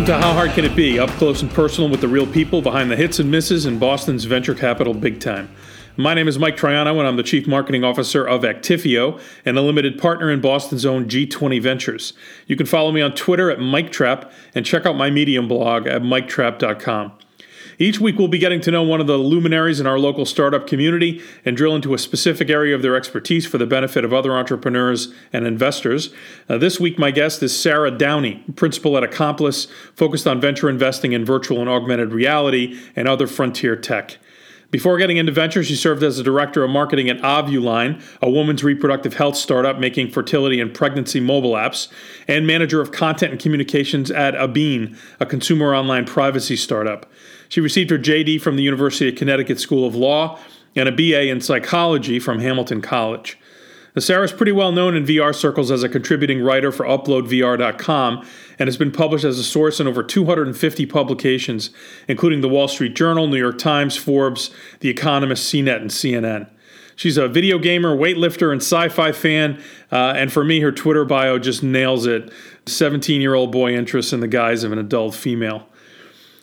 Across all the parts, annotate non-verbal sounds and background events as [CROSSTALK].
Welcome to How Hard Can It Be? Up close and personal with the real people behind the hits and misses in Boston's venture capital big time. My name is Mike Troiano, and I'm the Chief Marketing Officer of Actifio and a limited partner in Boston's own G20 Ventures. You can follow me on Twitter at MikeTrap and check out my Medium blog at MikeTrap.com. Each week, we'll be getting to know one of the luminaries in our local startup community and drill into a specific area of their expertise for the benefit of other entrepreneurs and investors. Uh, this week, my guest is Sarah Downey, principal at Accomplice, focused on venture investing in virtual and augmented reality and other frontier tech. Before getting into ventures, she served as a director of marketing at Ovuline, a woman's reproductive health startup making fertility and pregnancy mobile apps, and manager of content and communications at Abine, a consumer online privacy startup. She received her JD from the University of Connecticut School of Law and a BA in psychology from Hamilton College. Sarah is pretty well known in VR circles as a contributing writer for UploadVR.com and has been published as a source in over 250 publications, including the Wall Street Journal, New York Times, Forbes, The Economist, CNET, and CNN. She's a video gamer, weightlifter, and sci fi fan, uh, and for me, her Twitter bio just nails it 17 year old boy interests in the guise of an adult female.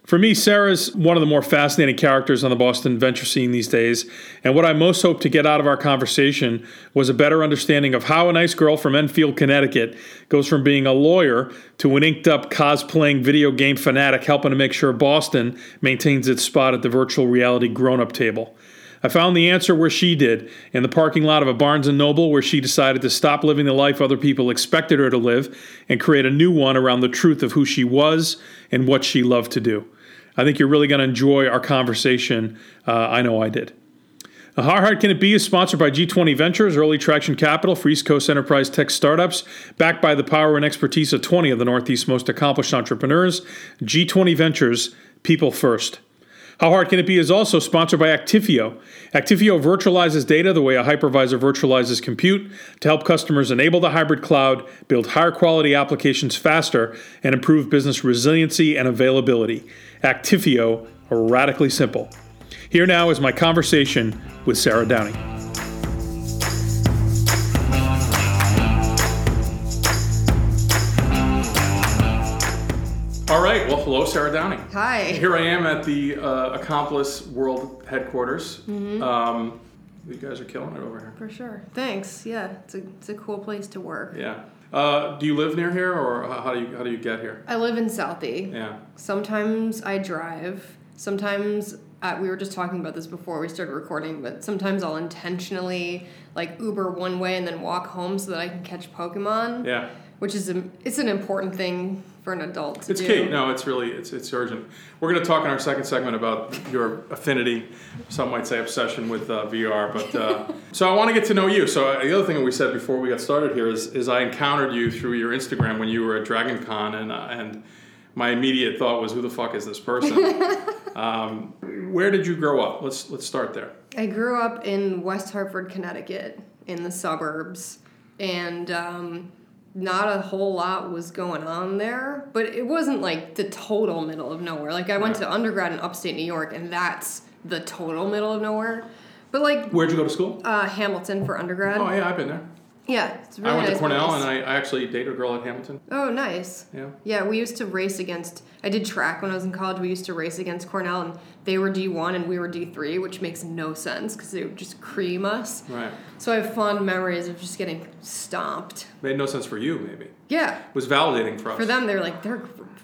For me, Sarah's one of the more fascinating characters on the Boston venture scene these days, and what I most hope to get out of our conversation was a better understanding of how a nice girl from Enfield, Connecticut goes from being a lawyer to an inked up cosplaying video game fanatic helping to make sure Boston maintains its spot at the virtual reality grown up table. I found the answer where she did, in the parking lot of a Barnes & Noble where she decided to stop living the life other people expected her to live and create a new one around the truth of who she was and what she loved to do. I think you're really going to enjoy our conversation. Uh, I know I did. How Hard Can It Be is sponsored by G20 Ventures, early traction capital for East Coast enterprise tech startups, backed by the power and expertise of 20 of the Northeast's most accomplished entrepreneurs. G20 Ventures, people first. How Hard Can It Be is also sponsored by Actifio. Actifio virtualizes data the way a hypervisor virtualizes compute to help customers enable the hybrid cloud, build higher quality applications faster, and improve business resiliency and availability. Actifio, radically simple. Here now is my conversation with Sarah Downey. All right. Well, hello, Sarah Downey. Hi. Here I am at the uh, Accomplice World headquarters. Mm-hmm. Um, you guys are killing it over here. For sure. Thanks. Yeah, it's a, it's a cool place to work. Yeah. Uh, do you live near here, or how do you how do you get here? I live in Southie. Yeah. Sometimes I drive. Sometimes uh, we were just talking about this before we started recording, but sometimes I'll intentionally like Uber one way and then walk home so that I can catch Pokemon. Yeah. Which is a, it's an important thing for an adult to It's do. key. No, it's really it's it's urgent. We're going to talk in our second segment about your affinity, some might say obsession with uh, VR. But uh, [LAUGHS] so I want to get to know you. So uh, the other thing that we said before we got started here is is I encountered you through your Instagram when you were at Dragon Con, and uh, and my immediate thought was, who the fuck is this person? [LAUGHS] um, where did you grow up? Let's let's start there. I grew up in West Hartford, Connecticut, in the suburbs, and um, not a whole lot was going on there. But it wasn't like the total middle of nowhere. Like I went Right. to undergrad in upstate New York, and that's the total middle of nowhere. But like Where'd you go to school? uh, Hamilton for undergrad. Oh yeah, I've been there. Yeah, it's really I went nice to Cornell, place. and I, I actually dated a girl at Hamilton. Oh, nice. Yeah. Yeah, we used to race against. I did track when I was in college. We used to race against Cornell, and they were D one and we were D three, which makes no sense because they would just cream us. Right. So I have fond memories of just getting stomped. Made no sense for you, maybe. It Yeah, was validating for us. for them they're like they're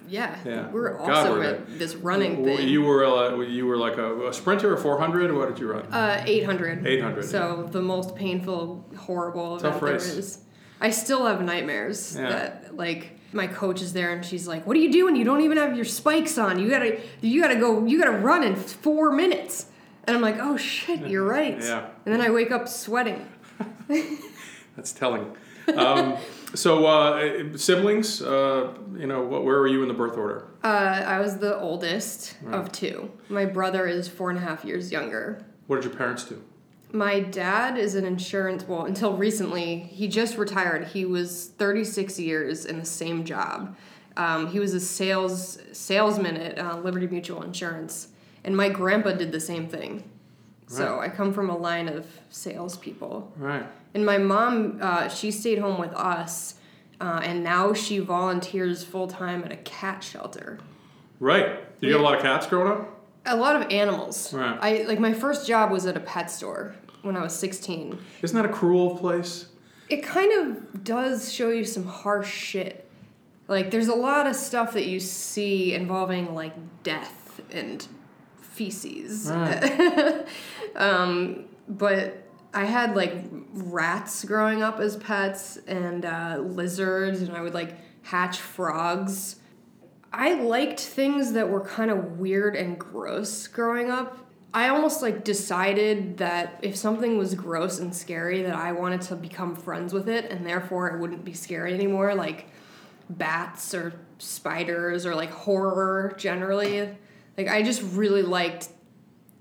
yeah, Yeah. we're God, also we're at this running thing. You were uh, you were like a, a sprinter, four hundred. What did you run? uh, 800. 800, So the most painful, horrible Tough event there race. is. I still have nightmares Yeah. that like my coach is there and she's like, "What are you doing? You don't even have your spikes on. You gotta, you gotta go. You gotta run in four minutes." And I'm like, "Oh shit, you're right." Yeah. And then I wake up sweating. [LAUGHS] That's telling. Um, [LAUGHS] so uh, siblings, uh, you know, what, where were you in the birth order? Uh, I was the oldest of two. My brother is four and a half years younger. What did your parents do? My dad is an insurance, well, until recently, he just retired. He was 36 years in the same job. Um, he was a sales salesman at uh, Liberty Mutual Insurance. And my grandpa did the same thing. So I come from a line of salespeople. Right. And my mom, uh, she stayed home with us uh, and now she volunteers full time at a cat shelter. Right. Did you have a lot of cats growing up? A lot of animals. Right. I like my first job was at a pet store when I was 16. Isn't that a cruel place? It kind of does show you some harsh shit. Like there's a lot of stuff that you see involving like death and feces. Right. [LAUGHS] um, but I had like rats growing up as pets and uh, lizards, and I would like hatch frogs. I liked things that were kind of weird and gross growing up. I almost like decided that if something was gross and scary that I wanted to become friends with it and therefore it wouldn't be scary anymore like bats or spiders or like horror generally. Like I just really liked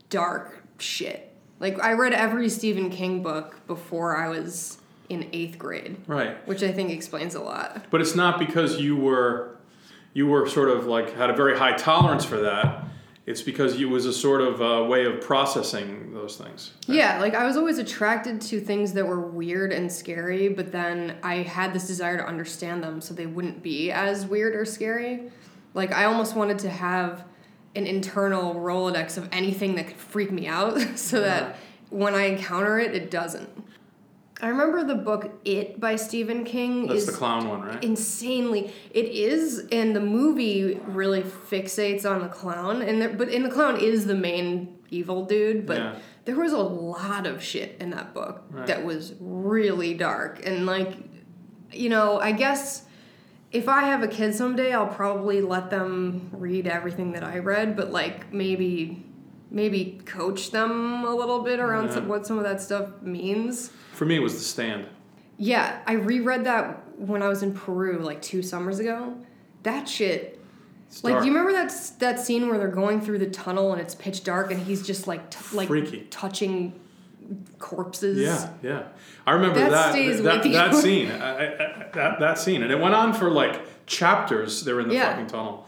dark shit. Like I read every Stephen King book before I was in 8th grade, Right. which I think explains a lot. But it's not because you were you were sort of like had a very high tolerance for that. It's because it was a sort of uh, way of processing those things. Yeah, like I was always attracted to things that were weird and scary, but then I had this desire to understand them so they wouldn't be as weird or scary. Like I almost wanted to have an internal Rolodex of anything that could freak me out [LAUGHS] so that when I encounter it, it doesn't. I remember the book It by Stephen King That's is the clown one, right? insanely it is and the movie really fixates on the clown and there, but in the clown is the main evil dude but Yeah. there was a lot of shit in that book Right. that was really dark and like you know i guess if i have a kid someday i'll probably let them read everything that i read but like maybe maybe coach them a little bit around Yeah. some, what some of that stuff means For me, it was The Stand. yeah, I reread that when I was in Peru like two summers ago. That shit. It's Like, dark. you remember that that scene where they're going through the tunnel and it's pitch dark and he's just like t- like Freaky. touching corpses. Yeah, yeah. I remember That that stays that, with you. that [LAUGHS] scene. I, I, I- that that scene, and it went on for like chapters. They were in the Yeah. fucking tunnel.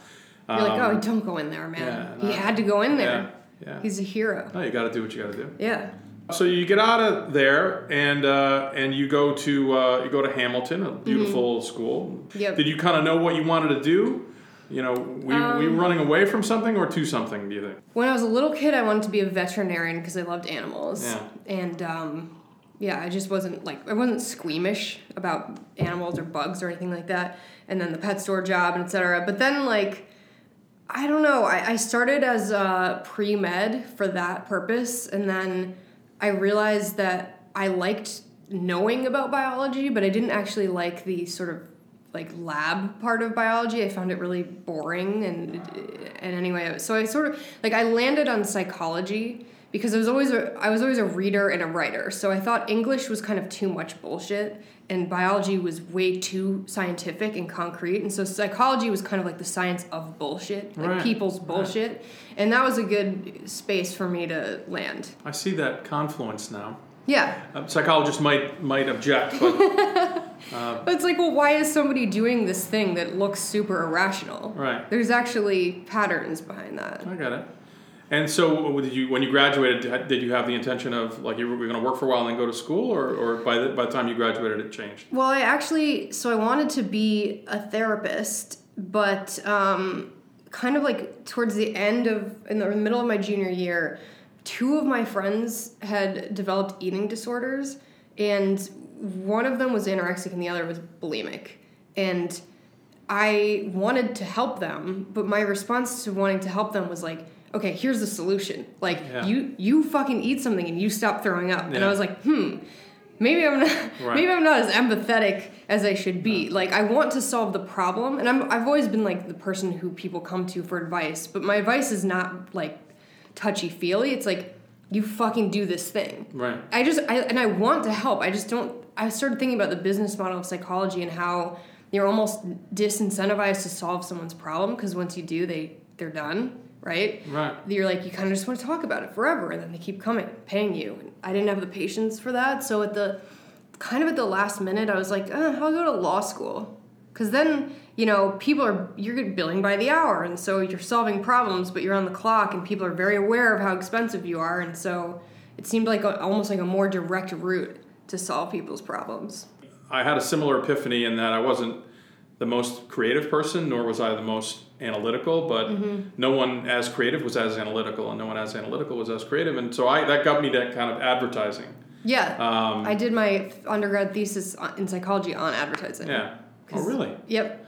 You're like, Um, oh, don't go in there, man. yeah, he no. had to go in there. Yeah, yeah. He's a hero. No, you got to do what you got to do. Yeah. So you get out of there, and uh, and you go to uh, you go to Hamilton, a beautiful school. Mm-hmm. Yep. Did you kind of know what you wanted to do? You know, were Um, running away from something or to something? Do you think? When I was a little kid, I wanted to be a veterinarian because I loved animals. Yeah. And um, yeah, I just wasn't like I wasn't squeamish about animals or bugs or anything like that. And then the pet store job and etc. But then like I don't know. I, I started as a pre med for that purpose, and then I realized that I liked knowing about biology, but I didn't actually like the sort of like lab part of biology. I found it really boring, and and anyway, so I sort of like I landed on psychology because I was always a I was always a reader and a writer. So I thought English was kind of too much bullshit and biology was way too scientific and concrete. And so psychology was kind of like the science of bullshit, like Right, people's right. bullshit. And that was a good space for me to land. I see that confluence now. Yeah. Uh, psychologists might might object, but [LAUGHS] But it's like, well, why is somebody doing this thing that looks super irrational? Right. There's actually patterns behind that. I got it. And so, did you when you graduated? Did you have the intention of like you were going to work for a while and then go to school, or, or by the by the time you graduated, it changed? Well, I actually, so I wanted to be a therapist, but um, kind of like towards the end of, in the middle of my junior year, two of my friends had developed eating disorders, and one of them was anorexic and the other was bulimic. And I wanted to help them, but my response to wanting to help them was like, okay, here's the solution. Like Yeah. you you fucking eat something and you stop throwing up. And I was like, hmm, maybe I'm not [LAUGHS] Right. maybe I'm not as empathetic as I should be. Like I want to solve the problem, and I'm I've always been like the person who people come to for advice, but my advice is not like touchy feely. It's like you fucking do this thing. Right. I just I and I want to help. I just don't. I started thinking about the business model of psychology and how you're almost disincentivized to solve someone's problem because once you do, they they're done, right? Right. You're like you kind of just want to talk about it forever, and then they keep coming, paying you. And I didn't have the patience for that, so at the kind of at the last minute, I was like, uh, I'll go to law school, because then you know people are you're billing by the hour, and so you're solving problems, but you're on the clock, and people are very aware of how expensive you are, and so it seemed like a, almost like a more direct route to solve people's problems. I had a similar epiphany in that I wasn't the most creative person, nor was I the most analytical. But Mm-hmm. no one as creative was as analytical, and no one as analytical was as creative. And so I that got me that kind of advertising. Yeah. Um, I did my undergrad thesis in psychology on advertising. yeah. Oh, really? Yep.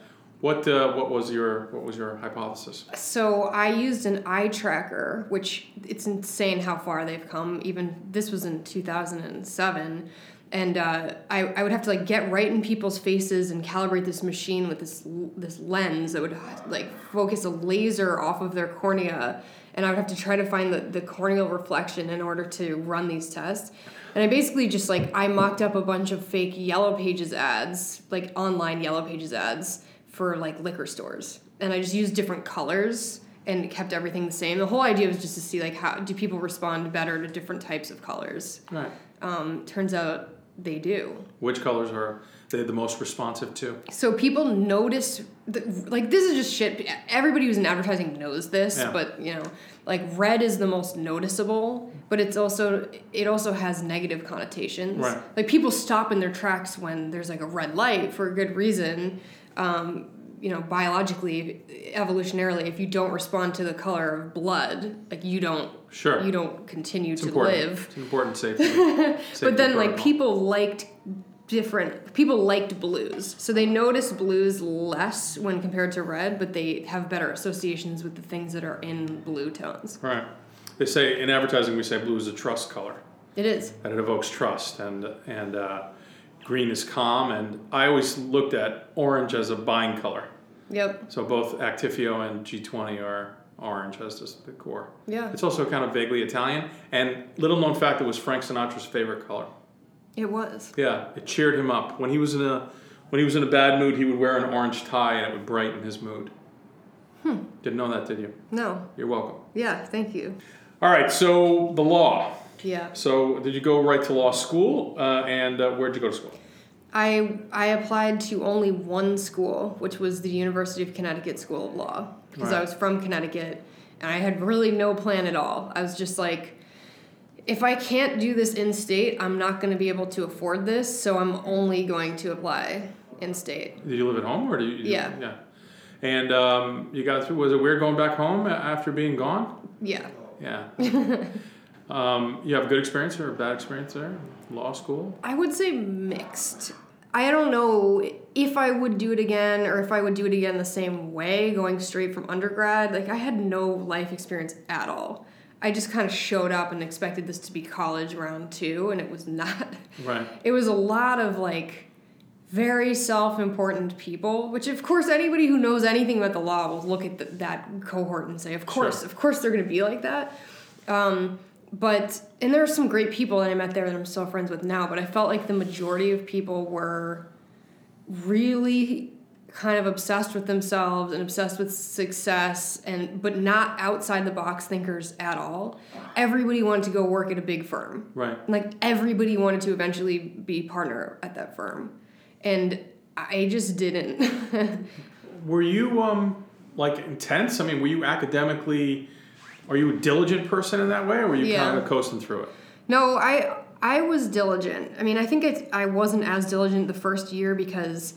What uh, what was your what was your hypothesis? So I used an eye tracker, which it's insane how far they've come. Even this was in 2007. And uh, I, I would have to like get right in people's faces and calibrate this machine with this this lens that would like focus a laser off of their cornea, and I would have to try to find the, the corneal reflection in order to run these tests. And I basically just like I mocked up a bunch of fake Yellow Pages ads, like online Yellow Pages ads for like liquor stores, and I just used different colors and kept everything the same. The whole idea was just to see like how do people respond better to different types of colors. Right. Um, turns out they do. Which colors are they the most responsive to? So people notice, the, like this is just shit. Everybody who's in advertising knows this, Yeah. but you know, like red is the most noticeable, but it's also it also has negative connotations. Right. Like people stop in their tracks when there's like a red light for a good reason. Um, you know, biologically, evolutionarily, if you don't respond to the color of blood, like you don't, Sure. you don't continue it's to important. live. It's an important [LAUGHS] safety. safety But then, like people liked different people liked blues, so they notice blues less when compared to red, but they have better associations with the things that are in blue tones. Right. They say in advertising we say blue is a trust color. It is. that it evokes trust and and uh, green is calm and I always looked at orange as a buying color. Yep. So both Actifio and G20 are orange as just the core. Yeah. It's also kind of vaguely Italian and little known fact it was Frank Sinatra's favorite color. It was. Yeah, it cheered him up when he was in a when he was in a bad mood. He would wear an orange tie and it would brighten his mood. Hmm. Didn't know that, did you? No. You're welcome. Yeah. Thank you. All right, so the law. Yeah. So did you go right to law school, uh, and uh, where'd you go to school? I I applied to only one school, which was the University of Connecticut School of Law, because I was from Connecticut, and I had really no plan at all. I was just like, if I can't do this in state, I'm not going to be able to afford this, so I'm only going to apply in state. Did you live at home or do you? Yeah. Yeah. And um, you got through. Was it weird going back home after being gone? Yeah. Yeah. [LAUGHS] um, you have a good experience or a bad experience there? Law school. I would say mixed. I don't know if I would do it again or if I would do it again the same way, going straight from undergrad. Like, I had no life experience at all. I just kind of showed up and expected this to be college round two, and it was not. Right. It was a lot of like very self important people, which, of course, anybody who knows anything about the law will look at the, that cohort and say, of course, Sure. of course, they're going to be like that. Um, but and there are some great people that I met there that I'm still friends with now. But I felt like the majority of people were really kind of obsessed with themselves and obsessed with success and but not outside the box thinkers at all. Everybody wanted to go work at a big firm. Right. Like everybody wanted to eventually be partner at that firm. And I just didn't. [LAUGHS] Were you um like intense? I mean, were you academically? Are you a diligent person in that way, or were you Yeah. kind of coasting through it? No, I I was diligent. I mean, I think it, I wasn't as diligent the first year because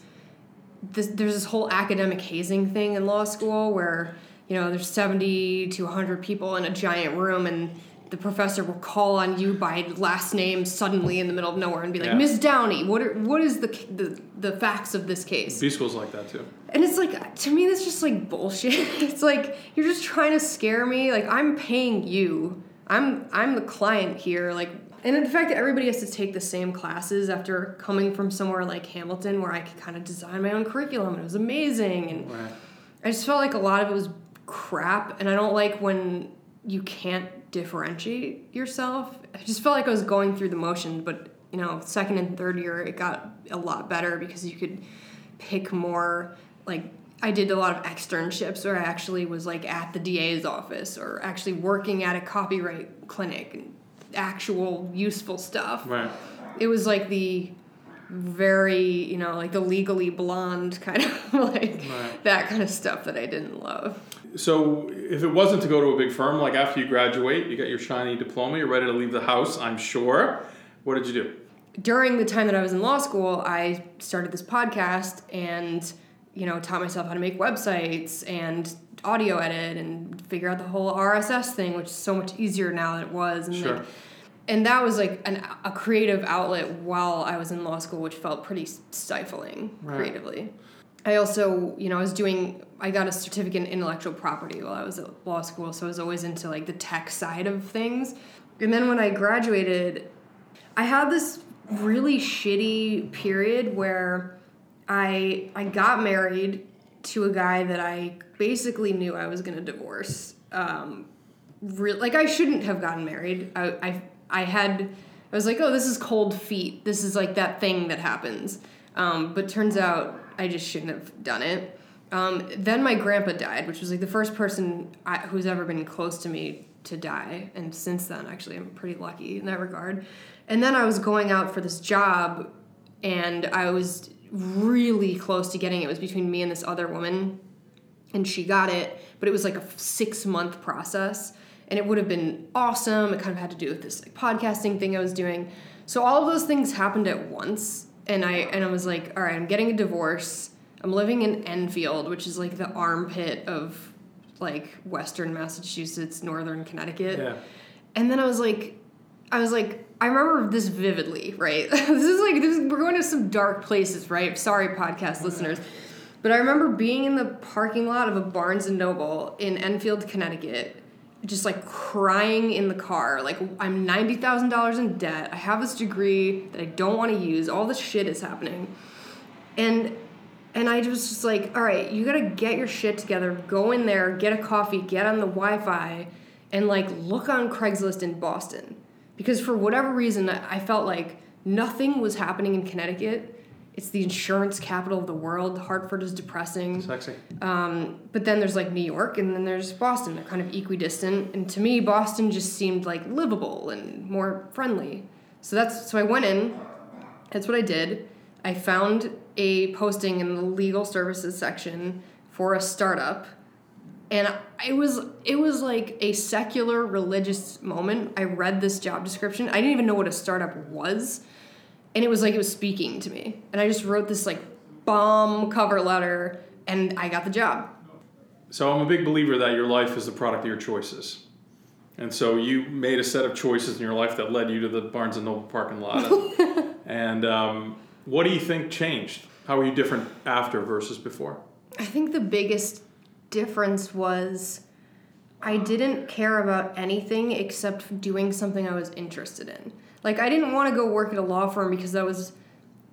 this, there's this whole academic hazing thing in law school where you know there's 70 to 100 people in a giant room and the professor will call on you by last name suddenly in the middle of nowhere and be like, Yeah. "Miss Downey, what are, what is the, the the facts of this case?" B school's like that too. And it's like to me that's just like bullshit. [LAUGHS] It's like you're just trying to scare me. Like I'm paying you. I'm I'm the client here. Like and the fact that everybody has to take the same classes after coming from somewhere like Hamilton where I could kind of design my own curriculum and it was amazing and Right. I just felt like a lot of it was crap and I don't like when you can't differentiate yourself. I just felt like I was going through the motion, but you know, second and third year it got a lot better because you could pick more like I did a lot of externships where I actually was like at the DA's office or actually working at a copyright clinic and actual useful stuff. Right. It was like the very, you know, like the legally blonde kind of [LAUGHS] like Right. that kind of stuff that I didn't love. So, if it wasn't to go to a big firm, like after you graduate, you got your shiny diploma, you're ready to leave the house, I'm sure. What did you do? during the time that I was in law school, I started this podcast and you know taught myself how to make websites and audio edit and figure out the whole RSS thing, which is so much easier now than it was. And Sure. like, and that was like an, a creative outlet while I was in law school, which felt pretty stifling Right. creatively. I also, you know, I was doing, I got a certificate in intellectual property while I was at law school, so I was always into like the tech side of things. And then when I graduated, I had this really shitty period where I I got married to a guy that I basically knew I was gonna divorce. Um, re- like I shouldn't have gotten married. I, I I had I was like, oh, this is cold feet. This is like that thing that happens. Um, but turns out I just shouldn't have done it. Um, then my grandpa died, which was like the first person I, who's ever been close to me to die. And since then, actually, I'm pretty lucky in that regard. And then I was going out for this job, and I was really close to getting it. It was between me and this other woman and she got it but it was like a six month process and it would have been awesome it kind of had to do with this like podcasting thing i was doing so all of those things happened at once and i and i was like all right i'm getting a divorce i'm living in enfield which is like the armpit of like western massachusetts northern connecticut Yeah. and then I was like, I was like, I remember this vividly, right? [LAUGHS] this is like, this is, we're going to some dark places, right? Sorry, podcast listeners. But I remember being in the parking lot of a Barnes and Noble in Enfield, Connecticut, just like crying in the car. Like, I'm $90,000 in debt. I have this degree that I don't want to use. All this shit is happening. And and I was just like, all right, you gotta get your shit together, go in there, get a coffee, get on the Wi Fi, and like look on Craigslist in Boston. Because for whatever reason, I felt like nothing was happening in Connecticut. It's the insurance capital of the world. Hartford is depressing. Sexy. Um, but then there's like New York and then there's Boston. They're kind of equidistant. And to me, Boston just seemed like livable and more friendly. So that's so I went in. That's what I did. I found a posting in the legal services section for a startup. And it was it was like a secular religious moment. I read this job description. I didn't even know what a startup was. And it was like it was speaking to me. And I just wrote this like bomb cover letter and I got the job. So I'm a big believer that your life is the product of your choices. And so you made a set of choices in your life that led you to the Barnes and Noble parking lot. [LAUGHS] and um, what do you think changed? How are you different after versus before? I think the biggest difference was I didn't care about anything except doing something I was interested in. Like I didn't want to go work at a law firm because that was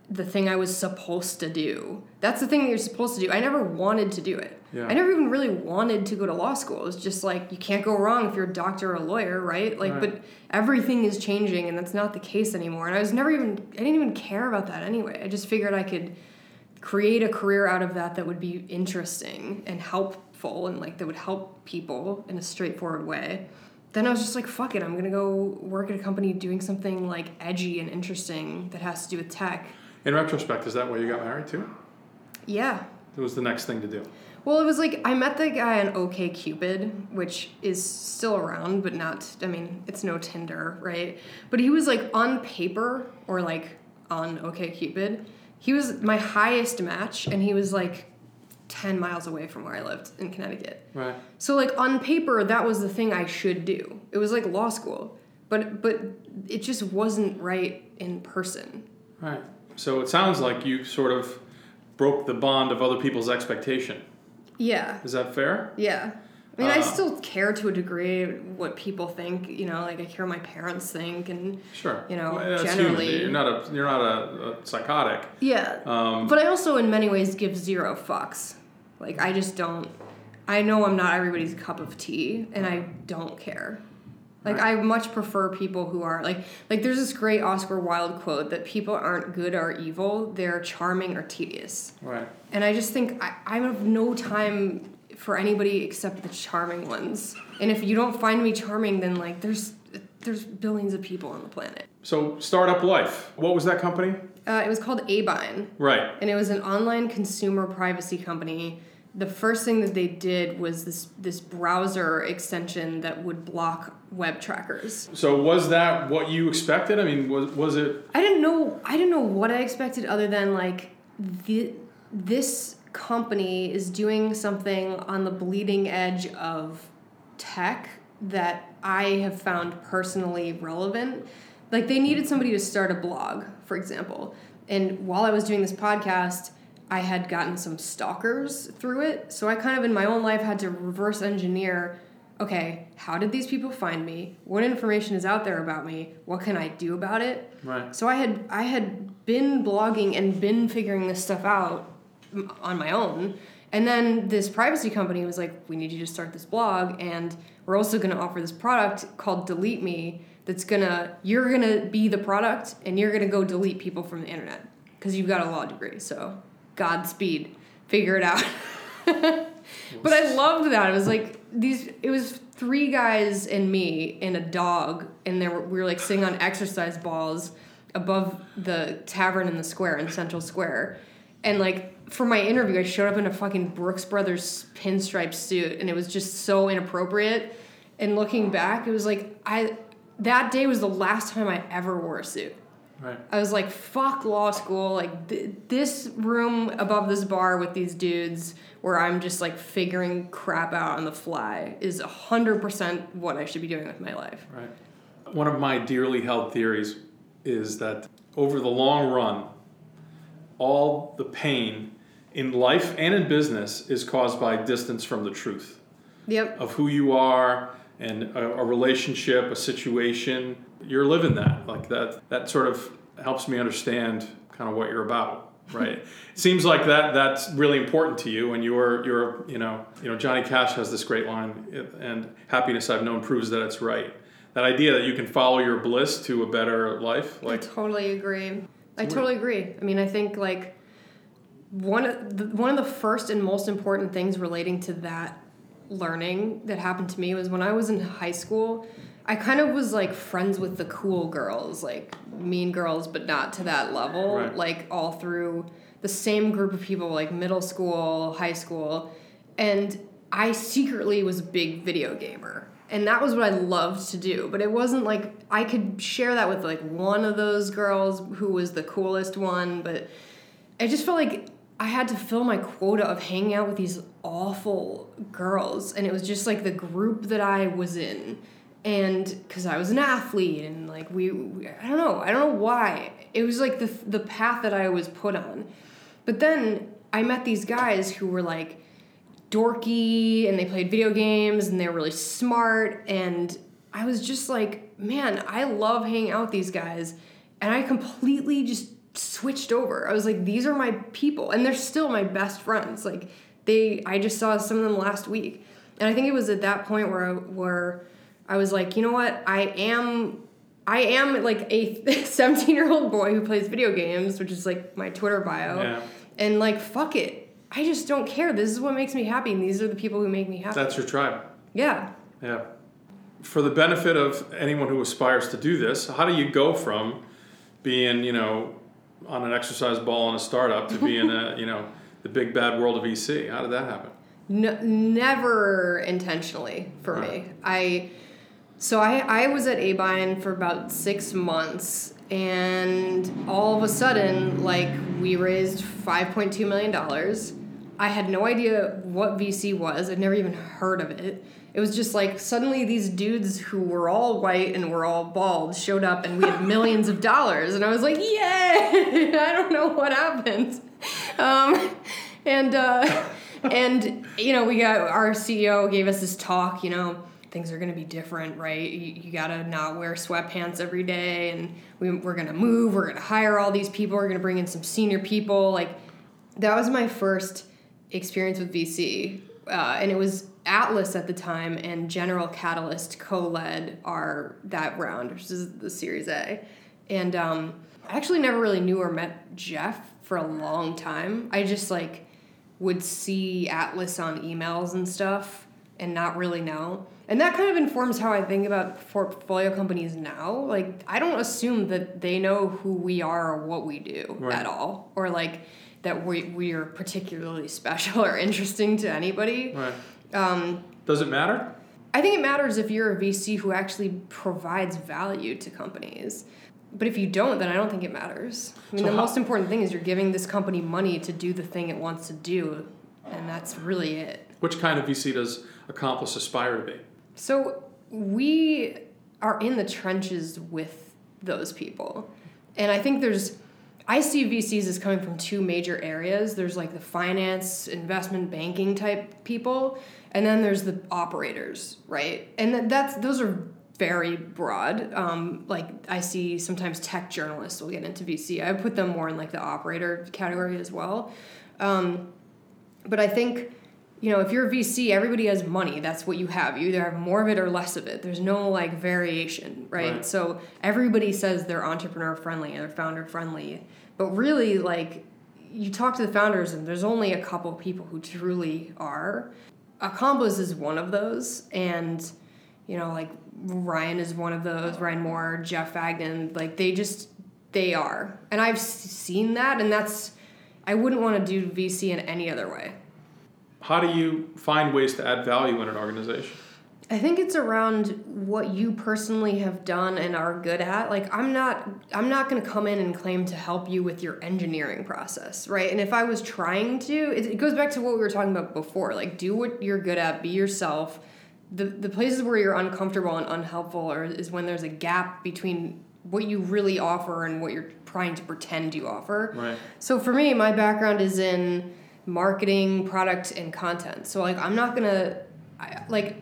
the thing I was supposed to do. That's the thing that you're supposed to do. I never wanted to do it. Yeah. I never even really wanted to go to law school. It was just like you can't go wrong if you're a doctor or a lawyer, right? Like Right. but everything is changing and that's not the case anymore. And I was never even I didn't even care about that anyway. I just figured I could create a career out of that that would be interesting and helpful and like that would help people in a straightforward way. Then I was just like, fuck it, I'm gonna go work at a company doing something like edgy and interesting that has to do with tech. In retrospect, is that why you got married too? Yeah. It was the next thing to do. Well, it was like I met the guy on OK Cupid, which is still around, but not. I mean, it's no Tinder, right? But he was like on paper or like on OK Cupid. He was my highest match, and he was like ten miles away from where I lived in Connecticut. Right. So like on paper, that was the thing I should do. It was like law school, but but it just wasn't right in person. Right. So it sounds like you sort of broke the bond of other people's expectation. Yeah. Is that fair? Yeah. I mean, I Uh, still care to a degree what people think. You know, like I care what my parents think, and Sure. You know, Well, generally- human. You're not a you're not a, a psychotic. yeah. Um, but I also, in many ways, give zero fucks. Like I just don't. I know I'm not everybody's cup of tea, and I don't care. Like I much prefer people who are like like. There's this great Oscar Wilde quote that people aren't good or evil; they're charming or tedious. right. And I just think I, I have no time for anybody except the charming ones. And if you don't find me charming, then like there's there's billions of people on the planet. So startup life. What was that company? Uh, it was called Abine, Right. and it was an online consumer privacy company the first thing that they did was this this browser extension that would block web trackers. So was that what you expected? I mean, was was it? I didn't know. I didn't know what I expected other than like the, this company is doing something on the bleeding edge of tech that I have found personally relevant. Like they needed somebody to start a blog, for example. And while I was doing this podcast, I had gotten some stalkers through it. So I kind of in my own life had to reverse engineer okay, how did these people find me? What information is out there about me? What can I do about it? Right. So I had I had been blogging and been figuring this stuff out on my own. And then this privacy company was like, "We need you to start this blog and we're also going to offer this product called Delete Me that's going to you're going to be the product and you're going to go delete people from the internet because you've got a law degree." So, Godspeed. Figure it out. [LAUGHS] but I loved that. It was like these. It was three guys and me and a dog, and there we were like sitting on [LAUGHS] exercise balls above the tavern in the square in Central Square, and like for my interview, I showed up in a fucking Brooks Brothers pinstripe suit, and it was just so inappropriate. And looking back, it was like I that day was the last time I ever wore a suit. Right. I was like, fuck law school. Like, th- this room above this bar with these dudes where I'm just like figuring crap out on the fly is 100% what I should be doing with my life. Right. One of my dearly held theories is that over the long run, all the pain in life and in business is caused by distance from the truth Yep. of who you are and a, a relationship, a situation. You're living that. Like that that sort of helps me understand kind of what you're about. Right. [LAUGHS] it seems like that that's really important to you and you're you're you know, you know Johnny Cash has this great line and happiness I've known proves that it's right. That idea that you can follow your bliss to a better life I like totally agree. I totally agree. I mean, I think like one of the, one of the first and most important things relating to that learning that happened to me was when I was in high school. I kind of was like friends with the cool girls, like mean girls, but not to that level. Right. Like all through the same group of people, like middle school, high school, and I secretly was a big video gamer. And that was what I loved to do, but it wasn't like I could share that with like one of those girls who was the coolest one, but I just felt like I had to fill my quota of hanging out with these awful girls, and it was just like the group that I was in, and because I was an athlete, and like we, we, I don't know, I don't know why. It was like the the path that I was put on, but then I met these guys who were like dorky, and they played video games, and they were really smart, and I was just like, man, I love hanging out with these guys, and I completely just switched over. I was like, these are my people, and they're still my best friends. Like they, I just saw some of them last week, and I think it was at that point where I, where I was like, you know what, I am. I am like a [LAUGHS] 17 year old boy who plays video games, which is like my Twitter bio. Yeah. And like, fuck it. I just don't care. This is what makes me happy, and these are the people who make me happy. that's your tribe. yeah. Yeah. For the benefit of anyone who aspires to do this, how do you go from being, you know, on an exercise ball in a startup to being in a, [LAUGHS] you know, the big bad world of VC? How did that happen? No, never intentionally for Right. me. I so I I was at Abine for about six months, and all of a sudden, like we raised five point two million dollars. I had no idea what VC was. I'd never even heard of it. It was just like suddenly these dudes who were all white and were all bald showed up, and we had [LAUGHS] millions of dollars, and I was like, yay! [LAUGHS] I don't know what happened. Um, and uh, and you know we got our ceo gave us this talk you know things are going to be different right? You, you got to not wear sweatpants every day and we, we're going to move we're going to hire all these people we're going to bring in some senior people like that was my first experience with vc uh, and it was atlas at the time and general catalyst co-led our that round which is the series a. And um, i actually never really knew or met jeff for a long time. I just like would see Atlas on emails and stuff and not really know. And that kind of informs how I think about portfolio companies now. Like, I don't assume that they know who we are or what we do Right. at all. Or, like, that we we are particularly [LAUGHS] special or interesting to anybody. Right. Um, Does it matter? I think it matters if you're a VC who actually provides value to companies. But if you don't, then I don't think it matters. I mean, So the how- most important thing is you're giving this company money to do the thing it wants to do, and that's really it. Which kind of VC does Accomplice aspire to be? So we are in the trenches with those people. And I think there's I see VCs as coming from two major areas. There's like the finance, investment banking type people, and then there's the operators, right? And that's those are very broad. Um, like I see sometimes tech journalists will get into VC. I put them more in like the operator category as well. Um, but I think, you know, if you're a VC, everybody has money. That's what you have. You either have more of it or less of it. There's no like variation, right? Right. So everybody says they're entrepreneur friendly and they're founder friendly. But really, like, you talk to the founders, and there's only a couple people who truly are. Accomplice is one of those. And, you know, like, Ryan is one of those, Ryan Moore, Jeff Fagnan. Like, they just, they are. And I've seen that, and that's, I wouldn't want to do VC in any other way. How do you find ways to add value in an organization? I think it's around what you personally have done and are good at. Like I'm not I'm not going to come in and claim to help you with your engineering process, right? And if I was trying to, it, it goes back to what we were talking about before. Like do what you're good at, be yourself. The the places where you're uncomfortable and unhelpful are, is when there's a gap between what you really offer and what you're trying to pretend you offer. Right. So for me, my background is in marketing, product, and content. So like I'm not gonna, I, like,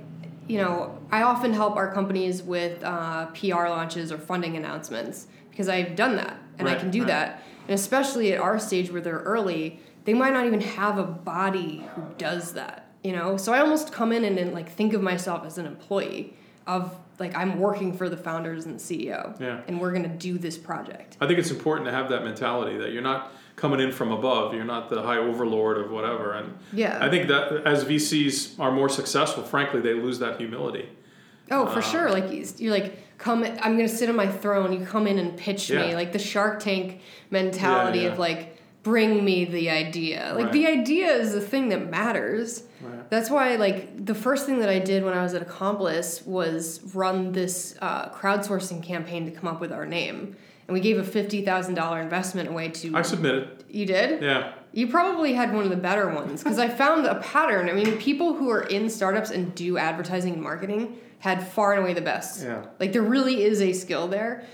you know, I often help our companies with uh, PR launches or funding announcements because I've done that and I can do right. that. And especially at our stage where they're early, they might not even have a body who does that. You know, so I almost come in and, and like think of myself as an employee of like I'm working for the founders and the CEO, Yeah. and we're gonna do this project. I think it's important to have that mentality that you're not coming in from above. You're not the high overlord of whatever. And Yeah. I think that as VCs are more successful, frankly, they lose that humility. Oh, for Um, sure. Like you're like, come. I'm gonna sit on my throne. You come in and pitch me, like the Shark Tank mentality Yeah, yeah. of like, bring me the idea. Like Right. the idea is the thing that matters. Right. That's why, like, the first thing that I did when I was at Accomplice was run this uh, crowdsourcing campaign to come up with our name, and we gave a fifty thousand dollar investment away to. I submitted. you did. Yeah. You probably had one of the better ones because I found a pattern. I mean, people who are in startups and do advertising and marketing had far and away the best. Yeah. Like there really is a skill there.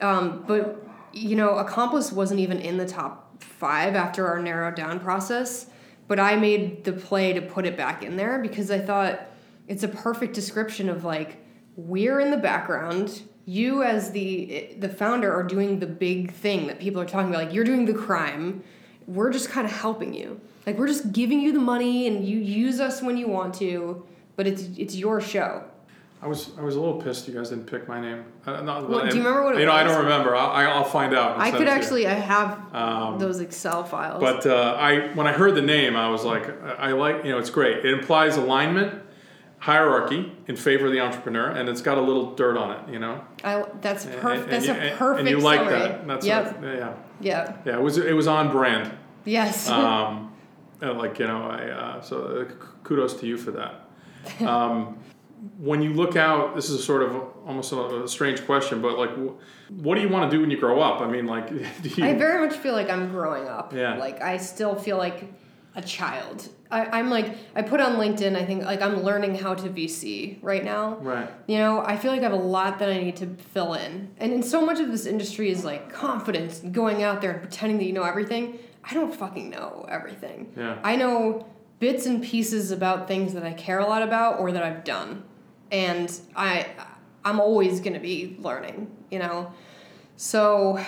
Um, but you know, Accomplice wasn't even in the top five after our narrowed down process. But I made the play to put it back in there because I thought it's a perfect description of like we're in the background. You as the the founder are doing the big thing that people are talking about. Like you're doing the crime. We're just kind of helping you. Like we're just giving you the money and you use us when you want to, but it's it's your show. I was I was a little pissed you guys didn't pick my name. Uh, not, Well, do you remember what it You know, I don't remember. I'll, I- I'll find out. I could actually I have Um, those Excel files. But uh, I, when I heard the name, I was like, I like, you know, it's great. It implies alignment, hierarchy in favor of the entrepreneur, and it's got a little dirt on it, you know. I, that's And- perfect. and That's a and- perfect And you like summary. that? That's yep. what- yeah, Yeah. yeah. It was it was on brand. Yes. [LAUGHS] Um, like you know, I uh, so uh, kudos to you for that. Um, when you look out, this is a sort of almost a, a strange question, but like, wh- what do you want to do when you grow up? I mean, like, [LAUGHS] do you? I very much feel like I'm growing up. Yeah. Like I still feel like a child. I, I'm like I put on LinkedIn. I think like I'm learning how to VC right now. right. You know, I feel like I have a lot that I need to fill in. And in so much of this industry is like confidence and going out there and pretending that you know everything. I don't fucking know everything. Yeah. I know bits and pieces about things that I care a lot about or that I've done. And I I'm always going to be learning, you know. So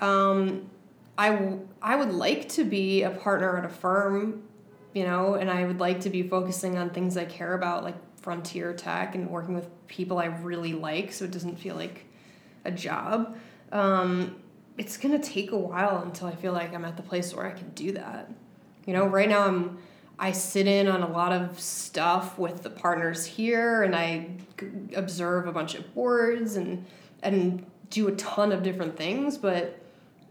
um I w- I would like to be a partner at a firm, you know, and I would like to be focusing on things I care about like frontier tech and working with people I really like so it doesn't feel like a job. Um, it's gonna take a while until I feel like I'm at the place where I can do that. You know, right now I'm I sit in on a lot of stuff with the partners here, and I observe a bunch of boards and and do a ton of different things. But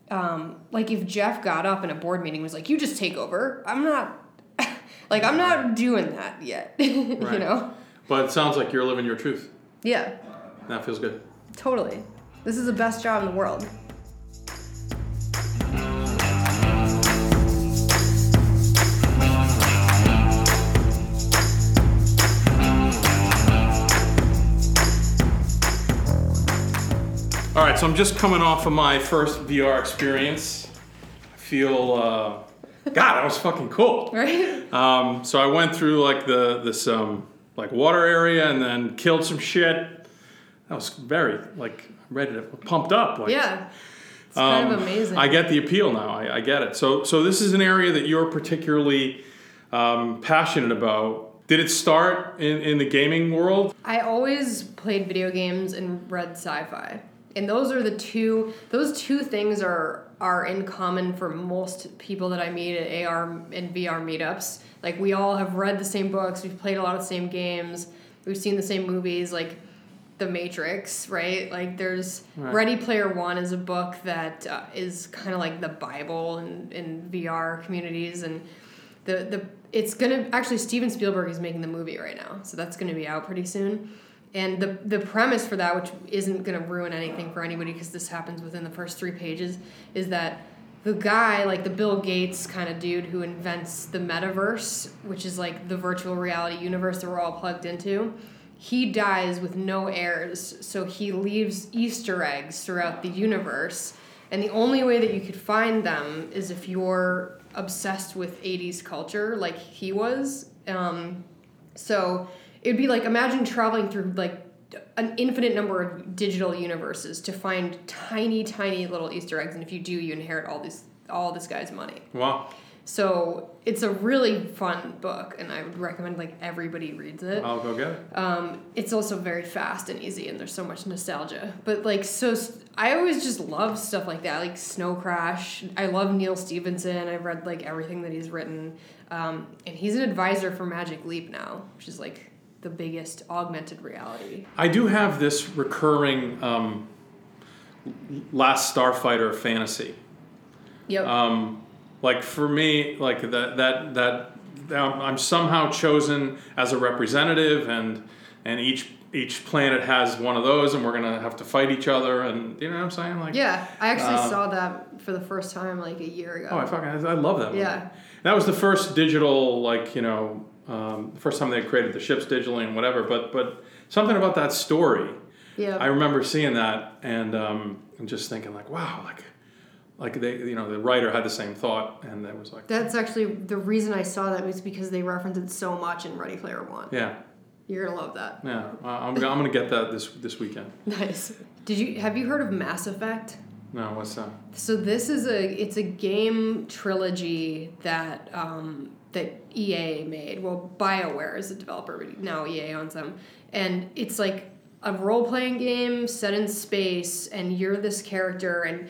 um, like if Jeff got up in a board meeting and was like, "You just take over," I'm not, [LAUGHS] like, I'm not doing that yet. [LAUGHS] you know? But it sounds like you're living your truth. Yeah, That feels good. totally. This is the best job in the world. All right, so I'm just coming off of my first VR experience. I feel, uh, God, that was fucking cool. [LAUGHS] Right? Um, so I went through like the this um, like water area and then killed some shit. That was very like ready to pumped up. Like, Yeah. It's kind of um, amazing. I get the appeal now. I, I get it. So so this is an area that you're particularly um, passionate about. Did it start in, in the gaming world? I always played video games and read sci-fi. And those are the two those two things are are in common for most people that I meet at AR and VR meetups. Like we all have read the same books, we've played a lot of the same games, we've seen the same movies like The Matrix, right? Like there's Right. Ready Player One is a book that uh, is kind of like the Bible in, in VR communities and the the it's gonna actually Steven Spielberg is making the movie right now, so that's gonna be out pretty soon. And the the premise for that, which isn't gonna ruin anything for anybody because this happens within the first three pages, is that the guy, like the Bill Gates kind of dude who invents the metaverse, which is like the virtual reality universe that we're all plugged into, he dies with no heirs, so he leaves Easter eggs throughout the universe. And the only way that you could find them is if you're obsessed with 80s culture, like he was. Um, so it would be like imagine traveling through like an infinite number of digital universes to find tiny, tiny little Easter eggs, and if you do, you inherit all this all this guy's money. Wow. So it's a really fun book, and I would recommend like everybody reads it. I'll go get it. Um, it's also very fast and easy, and there's so much nostalgia. But like, so I always just love stuff like that, like Snow Crash. I love Neal Stephenson. I've read like everything that he's written, um, and he's an advisor for Magic Leap now, which is like the biggest augmented reality. I do have this recurring um, Last Starfighter fantasy. Yep. Um, like for me, like that that that I'm somehow chosen as a representative, and and each each planet has one of those, and we're gonna have to fight each other, and you know what I'm saying? Like, yeah, I actually um, saw that for the first time like a year ago. oh, I fucking I love that. Movie. Yeah. that was the first digital, like you know, um, the first time they created the ships digitally and whatever. But but something about that story. yeah. I remember seeing that and um, and just thinking like, wow, like like they you know the writer had the same thought, and that was like, That's actually the reason I saw that was because they referenced it so much in Ready Player One. yeah, You're gonna love that. yeah, uh, I'm gonna- I'm gonna get that this this weekend. [LAUGHS] Nice. Did you have you heard of Mass Effect? No, what's that? So this is a it's a game trilogy that um, that EA made. Well, BioWare is the developer, but now EA owns them, and it's like a role playing game set in space, and you're this character, and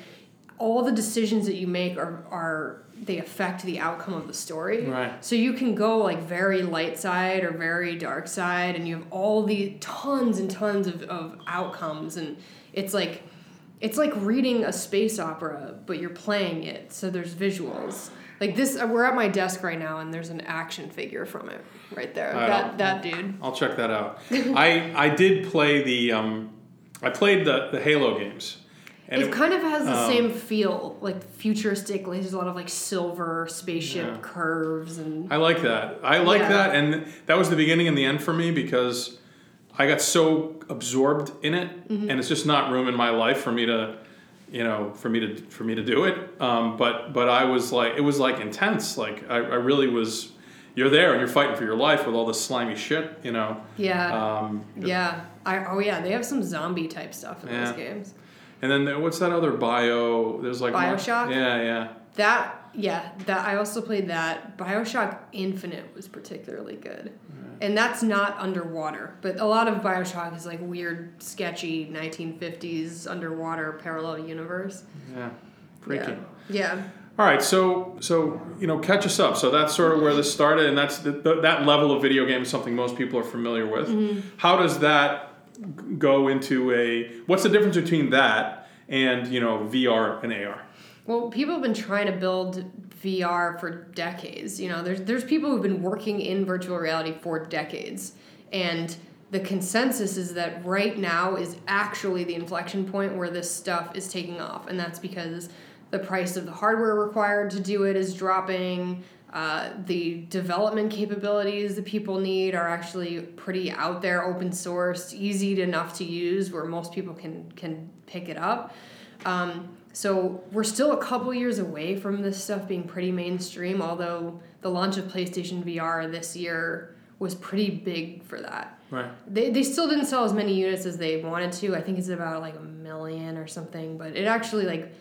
all the decisions that you make are are they affect the outcome of the story. Right. So you can go like very light side or very dark side, and you have all the tons and tons of, of outcomes, and it's like it's like reading a space opera, but you're playing it, so there's visuals. Like this, uh, we're at my desk right now, and there's an action figure from it right there. Right, that I'll- that dude. I'll check that out. [LAUGHS] I I did play the um, I played the the Halo games, and it, kind of has the um, same feel, like futuristic. Like there's a lot of like silver spaceship Yeah. curves and I like that. I like Yeah. that, and that was the beginning and the end for me because I got so absorbed in it, Mm-hmm. and it's just not room in my life for me to, you know, for me to for me to do it. Um, but but I was like, it was like intense. Like I, I really was. You're there and you're fighting for your life with all this slimy shit, you know. yeah, Um, yeah. I oh yeah, they have some zombie type stuff in Yeah. those games. and then what's that other bio? There's like Bioshock? Yeah, yeah. That yeah, that I also played that. BioShock Infinite was particularly good. And that's not underwater, but a lot of BioShock is like weird, sketchy 1950s underwater parallel universe. Yeah, freaky. Yeah. yeah. All right, so so you know, catch us up. So that's sort of where this started, and that's the, the, that level of video game is something most people are familiar with. Mm-hmm. How does that go into a? What's the difference between that and you know VR and AR? Well, people have been trying to build VR for decades. You know, there's there's people who've been working in virtual reality for decades, and the consensus is that right now is actually the inflection point where this stuff is taking off, and that's because the price of the hardware required to do it is dropping. Uh, the development capabilities that people need are actually pretty out there, open source, easy enough to use, where most people can can pick it up. Um, so we're still a couple years away from this stuff being pretty mainstream. Although the launch of PlayStation VR this year was pretty big for that. Right. They, they still didn't sell as many units as they wanted to. I think it's about like a million or something. But it actually like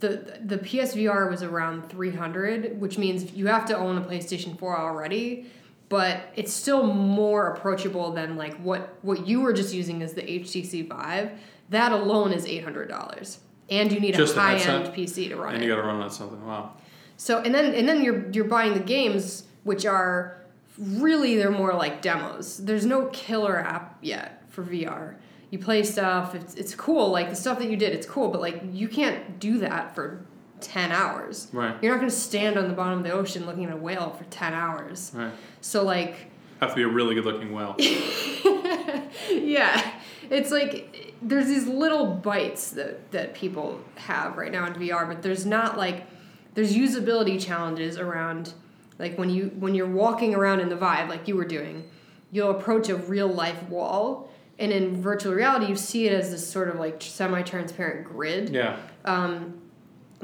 the the PSVR was around 300, which means you have to own a PlayStation 4 already, but it's still more approachable than like what what you were just using as the HTC Vive. That alone is $800. And you need Just a high end PC to run And it. you got to run on something. Wow. So and then and then you're you're buying the games which are really they're more like demos. There's no killer app yet for VR. You play stuff, it's it's cool, like the stuff that you did, it's cool, but like you can't do that for 10 hours. Right. You're not going to stand on the bottom of the ocean looking at a whale for 10 hours. Right. So like Have to be a really good looking whale. [LAUGHS] yeah it's like there's these little bites that that people have right now in VR but there's not like there's usability challenges around like when you when you're walking around in the Vive like you were doing you'll approach a real life wall and in virtual reality you see it as this sort of like semi-transparent grid Yeah. Um,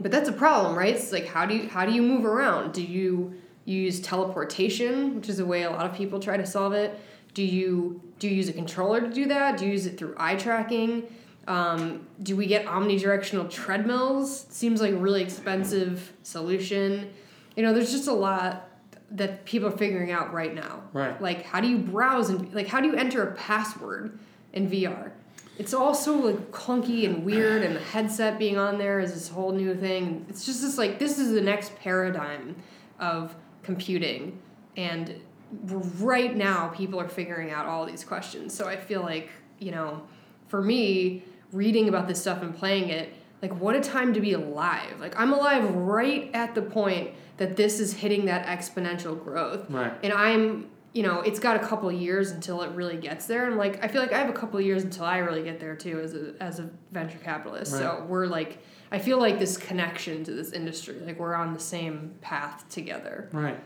but that's a problem, right? It's like how do you how do you move around? Do you use teleportation, which is a way a lot of people try to solve it? Do you do you use a controller to do that? Do you use it through eye tracking? Um, do we get omnidirectional treadmills? Seems like a really expensive solution. You know, there's just a lot that people are figuring out right now. Right. Like how do you browse and like how do you enter a password in VR? It's all so like clunky and weird, and the headset being on there is this whole new thing. It's just this like this is the next paradigm of computing, and right now people are figuring out all these questions. So I feel like you know, for me, reading about this stuff and playing it, like what a time to be alive. Like I'm alive right at the point that this is hitting that exponential growth, Right. and I'm you know, it's got a couple years until it really gets there. And like, I feel like I have a couple years until I really get there too as a as a venture capitalist. Right. So we're like, I feel like this connection to this industry, like we're on the same path together. Right.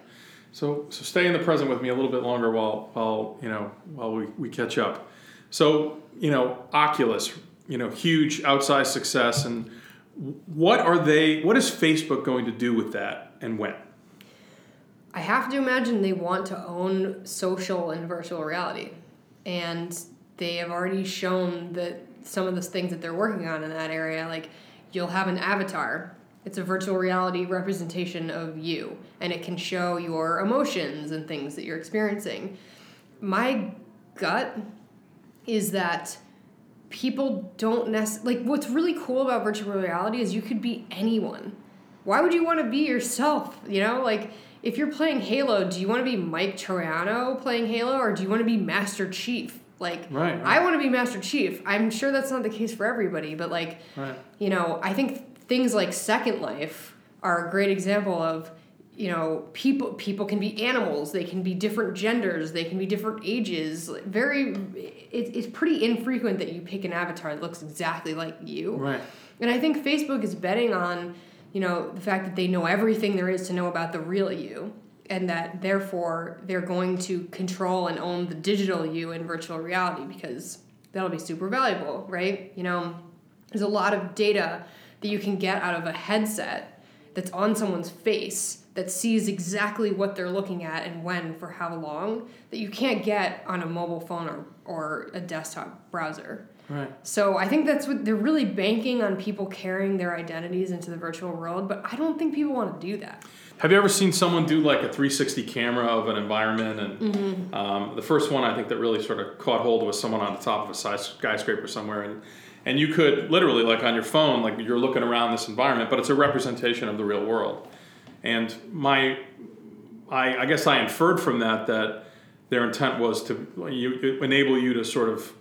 So so stay in the present with me a little bit longer while while you know while we, we catch up. So you know Oculus, you know huge outsized success, and what are they? What is Facebook going to do with that, and when? I have to imagine they want to own social and virtual reality. And they have already shown that some of the things that they're working on in that area, like you'll have an avatar. It's a virtual reality representation of you, and it can show your emotions and things that you're experiencing. My gut is that people don't necessarily like what's really cool about virtual reality is you could be anyone why would you want to be yourself you know like if you're playing halo do you want to be mike troiano playing halo or do you want to be master chief like Right, right. i want to be master chief i'm sure that's not the case for everybody but like Right. you know i think things like second life are a great example of you know people people can be animals they can be different genders they can be different ages very it, it's pretty infrequent that you pick an avatar that looks exactly like you Right. and i think facebook is betting on you know the fact that they know everything there is to know about the real you and that therefore they're going to control and own the digital you in virtual reality because that'll be super valuable right you know there's a lot of data that you can get out of a headset that's on someone's face that sees exactly what they're looking at and when for how long that you can't get on a mobile phone or, or a desktop browser. Right. So I think that's what they're really banking on people carrying their identities into the virtual world, but I don't think people want to do that. Have you ever seen someone do like a 360 camera of an environment? And Mm-hmm. um, the first one I think that really sort of caught hold was someone on the top of a skyscraper somewhere, and and you could literally like on your phone, like you're looking around this environment, but it's a representation of the real world. And my, I, I guess I inferred from that that their intent was to you, enable you to sort of,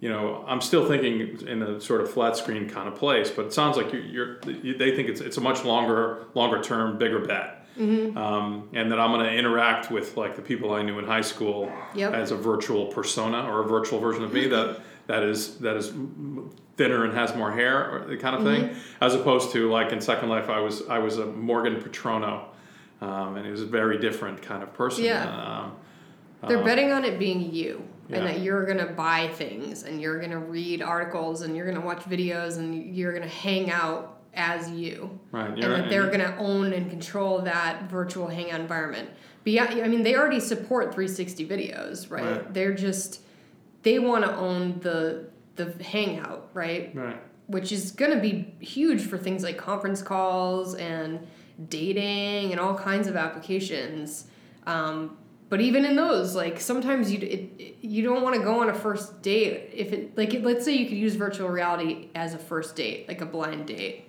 you know, I'm still thinking in a sort of flat screen kind of place, but it sounds like you're, you're you, they think it's it's a much longer longer term, bigger bet. Mm-hmm. Um, and that I'm going to interact with like the people I knew in high school Yep. as a virtual persona or a virtual version of me that that is that is thinner and has more hair or the kind of thing, as opposed to like in Second Life, I was I was a Morgan Petrono, um, and he was a very different kind of person. Yeah. Um, They're uh, betting on it being you Yeah. and that you're going to buy things and you're going to read articles and you're going to watch videos and you're going to hang out as you. Right. And that they're going to own and control that virtual hangout environment. Yeah, I mean, they already support 360 videos, right? Right. They're just, they want to own the the hangout, right? Right. which is going to be huge for things like conference calls and dating and all kinds of applications. Um, but even in those, like sometimes you it, you don't want to go on a first date if it like let's say you could use virtual reality as a first date, like a blind date.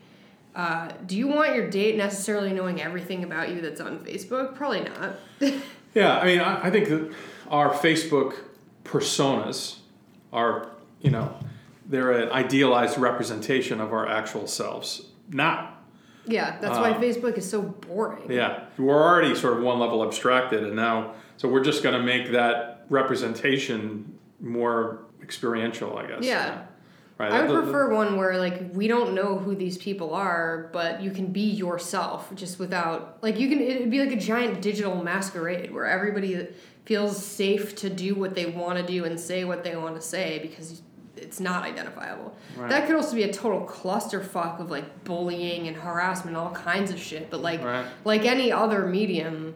Uh, do you want your date necessarily knowing everything about you that's on Facebook? Probably not. [LAUGHS] Yeah, I mean, I, I think that our Facebook personas are, you know, they're an idealized representation of our actual selves. Not, yeah, that's why Uh, Facebook is so boring. yeah, we're already sort of one level abstracted, and now, so we're just going to make that representation more experiential, I guess. Yeah. Right. I would prefer one where like we don't know who these people are, but you can be yourself just without like you can it'd be like a giant digital masquerade where everybody feels safe to do what they want to do and say what they want to say because it's not identifiable. Right. That could also be a total clusterfuck of like bullying and harassment, all kinds of shit. But like Right. like any other medium,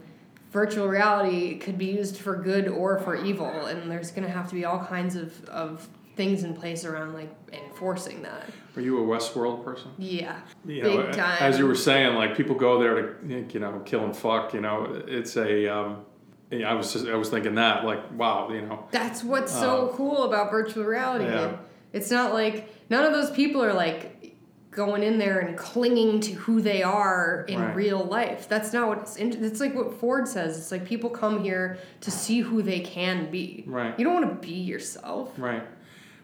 virtual reality could be used for good or for evil, and there's gonna have to be all kinds of, of things in place around like enforcing that. Are you a Westworld person? Yeah, you big time. as you were saying, like people go there to you know kill and fuck. You know, it's a. Um, yeah, I was just, I was thinking that like wow, you know, That's what's so um, cool about virtual reality. Yeah. It's not like none of those people are like going in there and clinging to who they are in Right. real life. That's not what it's. It's like what Ford says. It's like people come here to see who they can be. Right. You don't want to be yourself. right,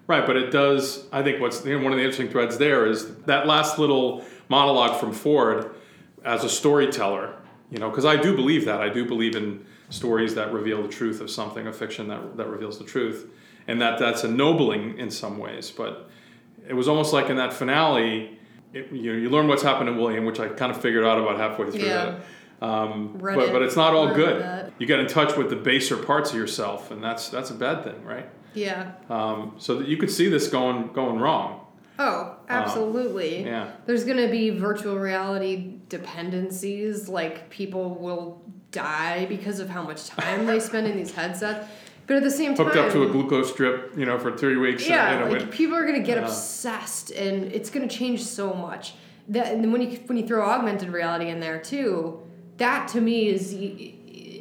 right. But it does. I think what's you know, one of the interesting threads there is that last little monologue from Ford as a storyteller. You know, because I do believe that. I do believe in stories that reveal the truth of something, a fiction that that reveals the truth, and that that's ennobling in some ways. But it was almost like in that finale, it, you you learn what's happened to William, which I kind of figured out about halfway through Yeah. that. Um, but it, but it's not all good. that. You get in touch with the baser parts of yourself, and that's that's a bad thing, right? Yeah. Um, so that you could see this going going wrong. Oh, um, absolutely. Yeah. There's going to be virtual reality dependencies. Like people will die because of how much time they spend in these headsets. But at the same time, Hooked up to a glucose strip, you know, for three weeks. yeah, you know, like and- people are gonna get Yeah. obsessed, and it's gonna change so much. That and then when you when you throw augmented reality in there too, that to me is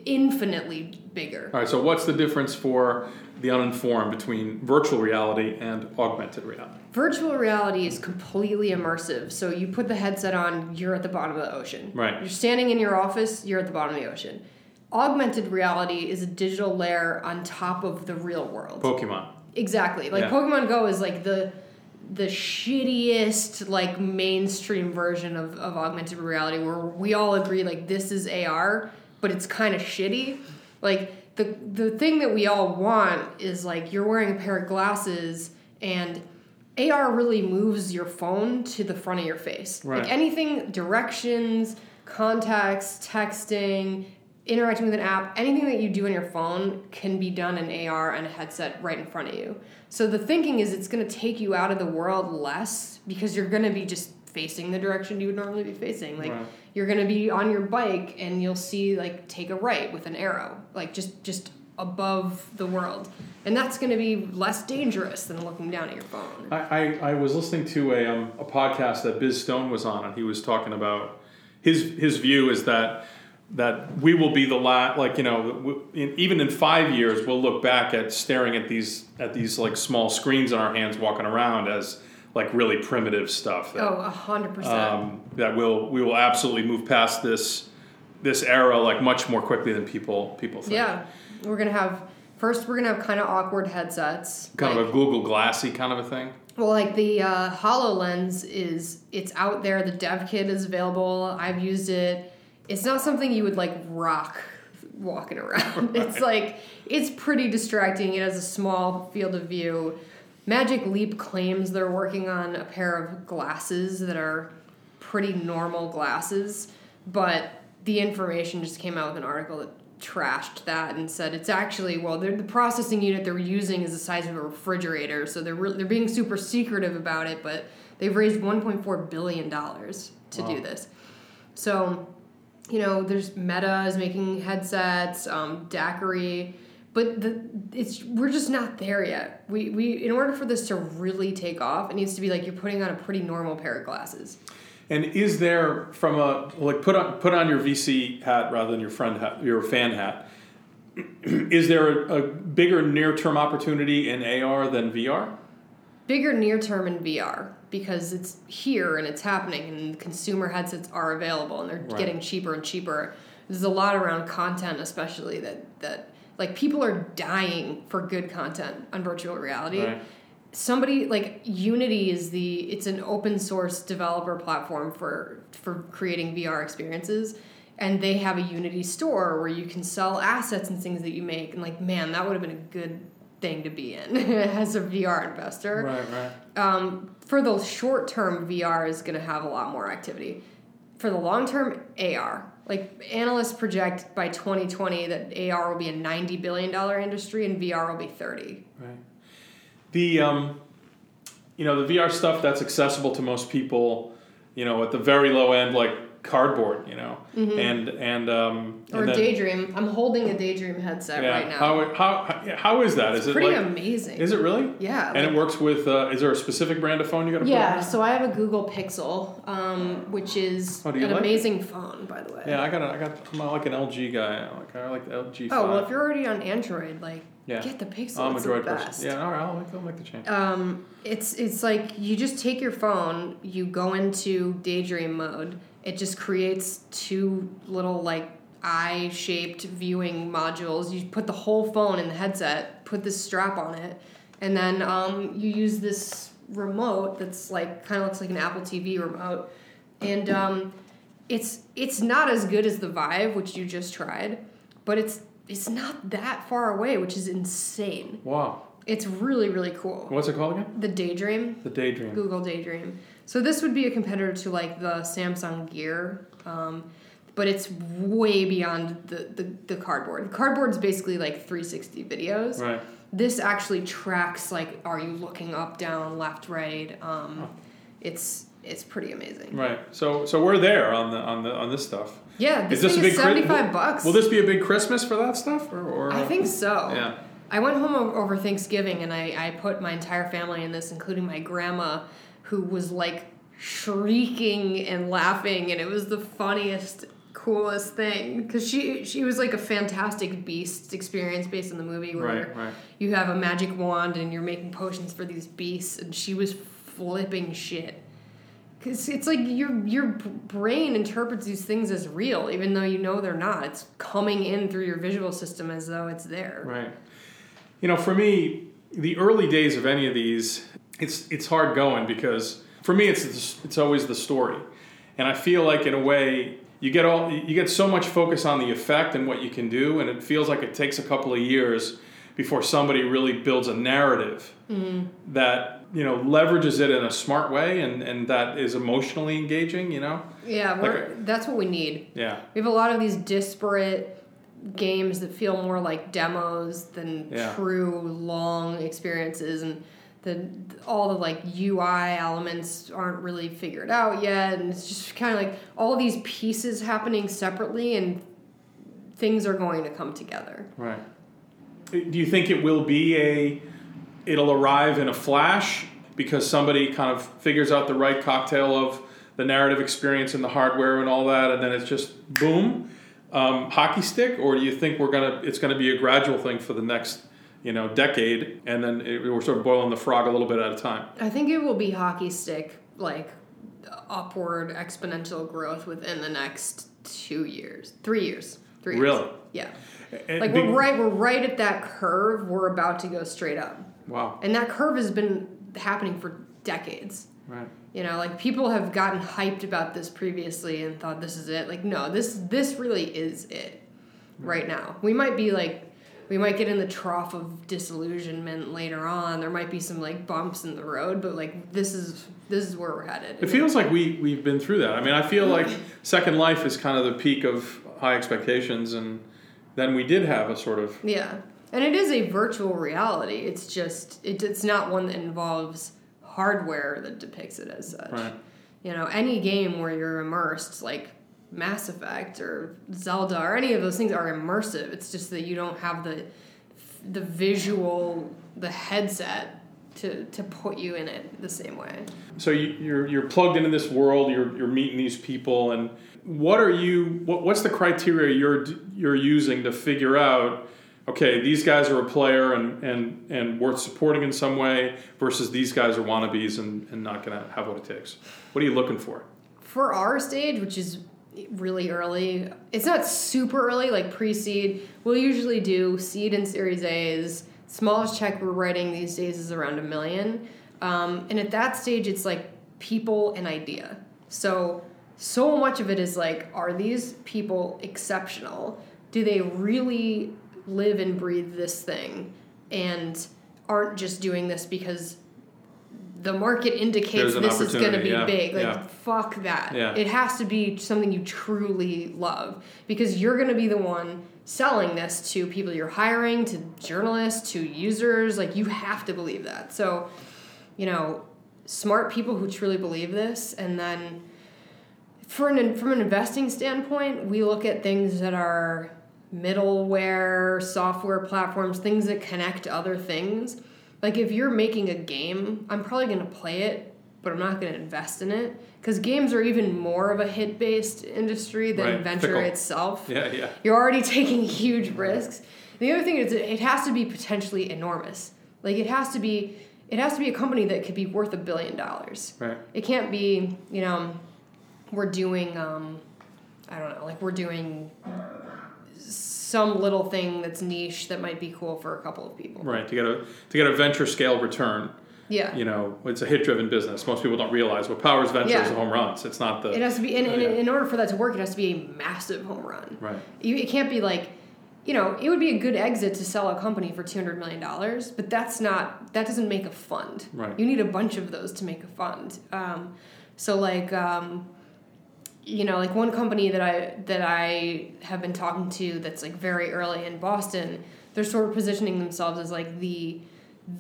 infinitely bigger. all right. So what's the difference for the uninformed between virtual reality and augmented reality? Virtual reality is completely immersive. So you put the headset on, you're at the bottom of the ocean. Right. You're standing in your office, you're at the bottom of the ocean. Augmented reality is a digital layer on top of the real world. Pokemon. Exactly. Like Yeah. Pokemon Go is like the the shittiest like mainstream version of, of augmented reality where we all agree like this is AR, but it's kind of shitty. Like the the thing that we all want is like you're wearing a pair of glasses and AR really moves your phone to the front of your face. Right. Like anything directions, contacts, texting, interacting with an app, anything that you do on your phone can be done in AR and a headset right in front of you. So the thinking is it's going to take you out of the world less because you're going to be just facing the direction you would normally be facing. Like Right. You're going to be on your bike and you'll see like take a right with an arrow, like just just above the world. And that's going to be less dangerous than looking down at your phone. I, I, I was listening to a, um, a podcast that Biz Stone was on, and he was talking about his his view is that that we will be the last, like you know, in, even in five years, we'll look back at staring at these at these like small screens in our hands, walking around as like really primitive stuff. That, Oh, a hundred percent. um, that will we will absolutely move past this this era like much more quickly than people people think. Yeah, we're gonna have First, we're gonna have kind of awkward headsets. Kind like, of a Google Glassy kind of a thing. Well, like the uh, HoloLens is, it's out there. The dev kit is available. I've used it. It's not something you would like rock walking around. [LAUGHS] It's like it's pretty distracting. It has a small field of view. Magic Leap claims they're working on a pair of glasses that are pretty normal glasses, but the information just came out with an article that trashed that and said it's actually well the processing unit they're using is the size of a refrigerator so they're re- they're being super secretive about it but they've raised 1.4 billion dollars to Wow. do this so you know there's meta is making headsets um, Daqri but the it's we're just not there yet we, we in order for this to really take off it needs to be like you're putting on a pretty normal pair of glasses And is there from a like put on put on your VC hat rather than your friend hat, your fan hat? [CLEARS THROAT] is there a, a bigger near term opportunity in AR than VR? bigger near term in VR because it's here and it's happening and consumer headsets are available and they're Right. getting cheaper and cheaper. There's a lot around content especially that that like people are dying for good content on virtual reality. Right. Somebody like Unity is the it's an open source developer platform for for creating VR experiences and they have a Unity store where you can sell assets and things that you make and like man that would have been a good thing to be in [LAUGHS] as a VR investor Right, right. um, for the short term, VR is going to have a lot more activity. For the long term, AR. Like analysts project by 2020 that AR will be a 90 billion dollar industry and VR will be 30. Right. The um, you know, the VR stuff that's accessible to most people, you know, at the very low end, like cardboard, you know, and and um, Or and then- Daydream. I'm holding a Daydream headset yeah. right now. How, how how is that? Is it Pretty like amazing. is it really? yeah. And like- it works with. Uh, is there a specific brand of phone you got to yeah, so I have a Google Pixel, um, which is Oh, an like it? amazing phone, by the way. Yeah, I got. A, I got. I'm not like an LG guy. I like I like the LG. Oh well, if you're already on Android, like yeah, get the Pixel. I'm a it's Droid the person. Yeah, all right. I'll make, I'll make the change. Um, it's it's like you just take your phone, you go into daydream mode. It just creates two little like eye-shaped viewing modules. You put the whole phone in the headset, put this strap on it, and then um, you use this remote that's like kind of looks like an Apple TV remote, and um, it's it's not as good as the Vive, which you just tried, but it's it's not that far away, which is insane. Wow. It's really really cool. What's it called again? The Daydream, The Daydream. Google Daydream. So this would be a competitor to like the Samsung Gear, um, but it's way beyond the, the, the cardboard. The cardboard's basically like 360 videos. Right. This actually tracks like are you looking up, down, left, right. Um, it's it's pretty amazing. Right. So so we're there on the on the on this stuff. Yeah, this, Is this a big Chri- 75 bucks. Will this be a big Christmas for that stuff or? or I think so. Yeah. I went home over Thanksgiving and I, I put my entire family in this, including my grandma, who was like shrieking and laughing, and it was the funniest, coolest thing because she she was like a fantastic beast experience based on the movie where Right. Right. you have a magic wand and you're making potions for these beasts, and she was flipping shit. Cause it's like your your brain interprets these things as real, even though you know they're not. It's coming in through your visual system as though it's there. Right. You know, for me, the early days of any of these, it's it's hard going because for me, it's it's always the story, and I feel like in a way you get all you get so much focus on the effect and what you can do, and it feels like it takes a couple of years before somebody really builds a narrative mm-hmm. that you know leverages it in a smart way and and that is emotionally engaging. You know. Yeah, Like we're, that's what we need. Yeah. We have a lot of these disparate games that feel more like demos than Yeah. true long experiences, and the all the like UI elements aren't really figured out yet, and it's just kind of like all these pieces happening separately, and things are going to come together. Right. Do you think it will be a it'll arrive in a flash because somebody kind of figures out the right cocktail of the narrative experience and the hardware and all that and then it's just boom um, hockey stick or do you think we're gonna it's gonna be a gradual thing for the next you know decade and then it, we're sort of boiling the frog a little bit at a time I think it will be hockey stick like upward exponential growth within the next two years, three years. Three Really? years. Yeah. And Like be- we're right, we're right at that curve. We're about to go straight up, Wow. and that curve has been happening for decades. Right. You know, like people have gotten hyped about this previously and thought this is it. Like, no, this this really is it right now. We might be like we might get in the trough of disillusionment later on. There might be some like bumps in the road, but like this is this is where we're headed. It feels like we we've been through that. I mean, I feel like Second Life is kind of the peak of high expectations, and then we did have a sort of Yeah. And it is a virtual reality. It's just it, it's not one that involves hardware that depicts it as such. right. You know, any game where you're immersed, like Mass Effect or Zelda or any of those things are immersive. It's just that you don't have the the visual, the headset to to put you in it the same way. So you, you're you're plugged into this world. You're you're meeting these people, and what are you? What, what's the criteria you're you're using to figure out? Okay, these guys are a player and, and, and worth supporting in some way versus these guys are wannabes and, and not to have what it takes. What are you looking for? For our stage, which is really early, it's not super early, like pre seed. We'll usually do seed and series A's. Smallest check we're writing these days is around a million. Um, and at that stage, it's like people and idea. So, so much of it is like, are these people exceptional? Do they really live and breathe this thing and aren't just doing this because the market indicates this is going to be yeah, big? Like, yeah. fuck that. Yeah. It has to be something you truly love because you're going to be the one selling this to people you're hiring, to journalists, to users. Like, you have to believe that. So, you know, smart people who truly believe this and then for an, from an investing standpoint, we look at things that are middleware, software platforms, things that connect other things. Like if you're making a game, I'm probably going to play it, but I'm not going to invest in it because games are even more of a hit-based industry than Right, venture fickle. itself. [LAUGHS] Yeah, yeah. You're already [LAUGHS] taking huge risks. The other thing is it has to be potentially enormous. Like it has to be it has to be a company that could be worth a billion dollars. Right. It can't be, you know, we're doing um I don't know, like we're doing some little thing that's niche that might be cool for a couple of people. Right. To get a to get a venture scale return, Yeah. you know, it's a hit driven business. Most people don't realize what powers venture Yeah. is home runs. It's not the It has to be, and, and Yeah. in order for that to work, it has to be a massive home run. right. You, it can't be like, you know, it would be a good exit to sell a company for two hundred million dollars, but that's not that doesn't make a fund. Right. You need a bunch of those to make a fund. Um, so like, um, you know, like one company that I that I have been talking to that's like very early in Boston, they're sort of positioning themselves as like the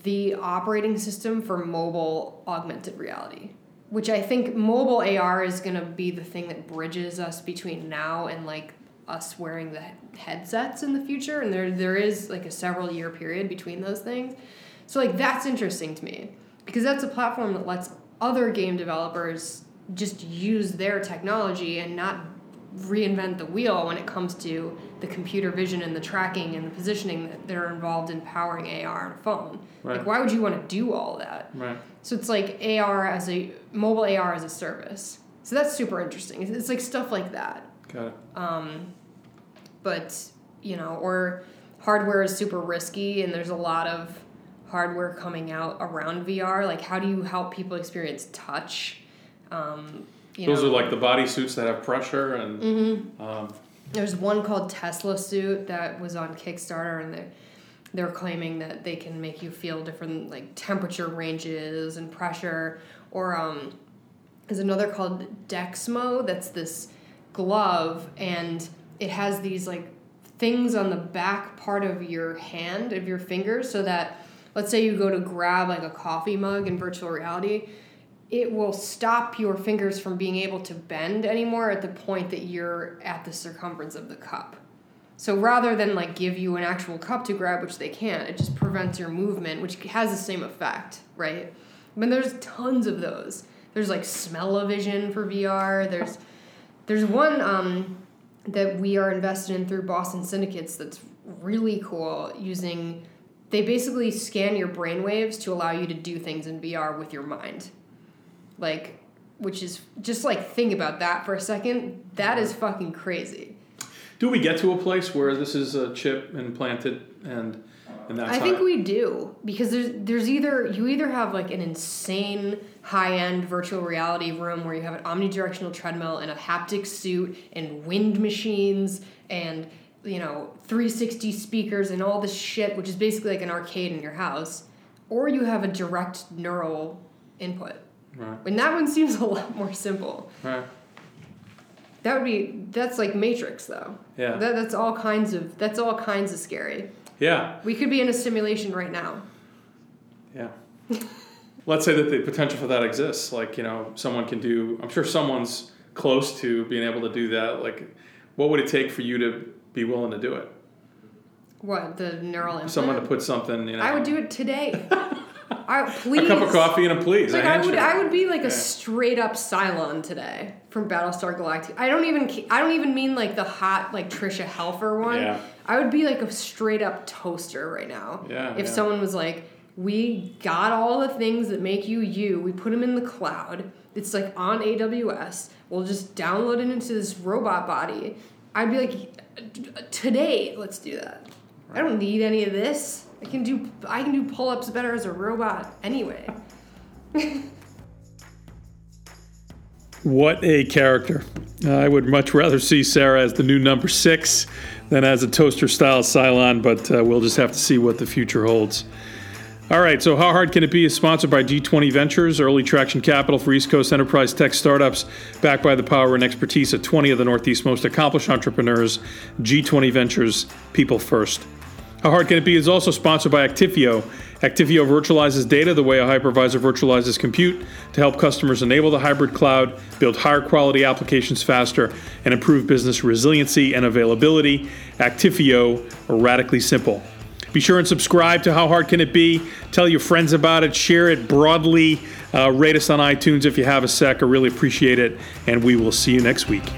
the operating system for mobile augmented reality. Which I think mobile AR is gonna be the thing that bridges us between now and like us wearing the headsets in the future. And there there is like a several year period between those things. So like that's interesting to me because that's a platform that lets other game developers just use their technology and not reinvent the wheel when it comes to the computer vision and the tracking and the positioning that, that are involved in powering AR on a phone. Right. Like why would you want to do all that? Right. So it's like AR as a mobile AR as a service. So that's super interesting. It's, it's like stuff like that. Got it. Um, but, you know, or hardware is super risky and there's a lot of hardware coming out around VR. Like how do you help people experience touch? Um, you Those know, are like the bodysuits that have pressure and Mm-hmm. um, There's one called Tesla Suit that was on Kickstarter, and they're they're claiming that they can make you feel different like temperature ranges and pressure. Or um, there's another called Dexmo that's this glove, and it has these like things on the back part of your hand of your fingers, so that let's say you go to grab like a coffee mug in virtual reality it will stop your fingers from being able to bend anymore at the point that you're at the circumference of the cup. So rather than like give you an actual cup to grab, which they can't, it just prevents your movement, which has the same effect, right? I mean, there's tons of those. There's like smell-o-vision for VR. There's there's one um, that we are invested in through Boston Syndicates that's really cool. Using they basically scan your brainwaves to allow you to do things in VR with your mind like which is just like think about that for a second. That is fucking crazy. Do we get to a place where this is a chip implanted and and that's I think we do because there's there's either you either have like an insane high end virtual reality room where you have an omnidirectional treadmill and a haptic suit and wind machines and you know 360 speakers and all this shit which is basically like an arcade in your house or you have a direct neural input Right. and that one seems [LAUGHS] a lot more simple Right. that would be that's like matrix though Yeah. that, that's all kinds of that's all kinds of scary Yeah. we could be in a simulation right now Yeah. [LAUGHS] Let's say that the potential for that exists. Like, you know, someone can do, I'm sure someone's close to being able to do that. Like, what would it take for you to be willing to do it? what the neural implant Someone to put something, you know, I would do it today. [LAUGHS] I please. a cup of coffee and a please. Like a I would. I would be like Yeah. a straight up Cylon today from Battlestar Galactica. I don't even, I don't even mean like the hot like Tricia Helfer one. Yeah. I would be like a straight up toaster right now. Yeah, If yeah. someone was like, we got all the things that make you you. We put them in the cloud. It's like on AWS. We'll just download it into this robot body. I'd be like, today, let's do that. I don't need any of this. I can do I can do pull ups better as a robot anyway. What a character. I would much rather see Sarah as the new number six than as a toaster style Cylon, but uh, we'll just have to see what the future holds. All right, so How Hard Can It Be is sponsored by G20 Ventures, early traction capital for East Coast enterprise tech startups, backed by the power and expertise of 20 of the Northeast's most accomplished entrepreneurs. G20 Ventures, people first. How Hard Can It Be is also sponsored by Actifio. Actifio virtualizes data the way a hypervisor virtualizes compute to help customers enable the hybrid cloud, build higher quality applications faster, and improve business resiliency and availability. Actifio, radically simple. Be sure and subscribe to How Hard Can It Be? Tell your friends about it, share it broadly, uh, rate us on iTunes if you have a sec. I really appreciate it, and we will see you next week.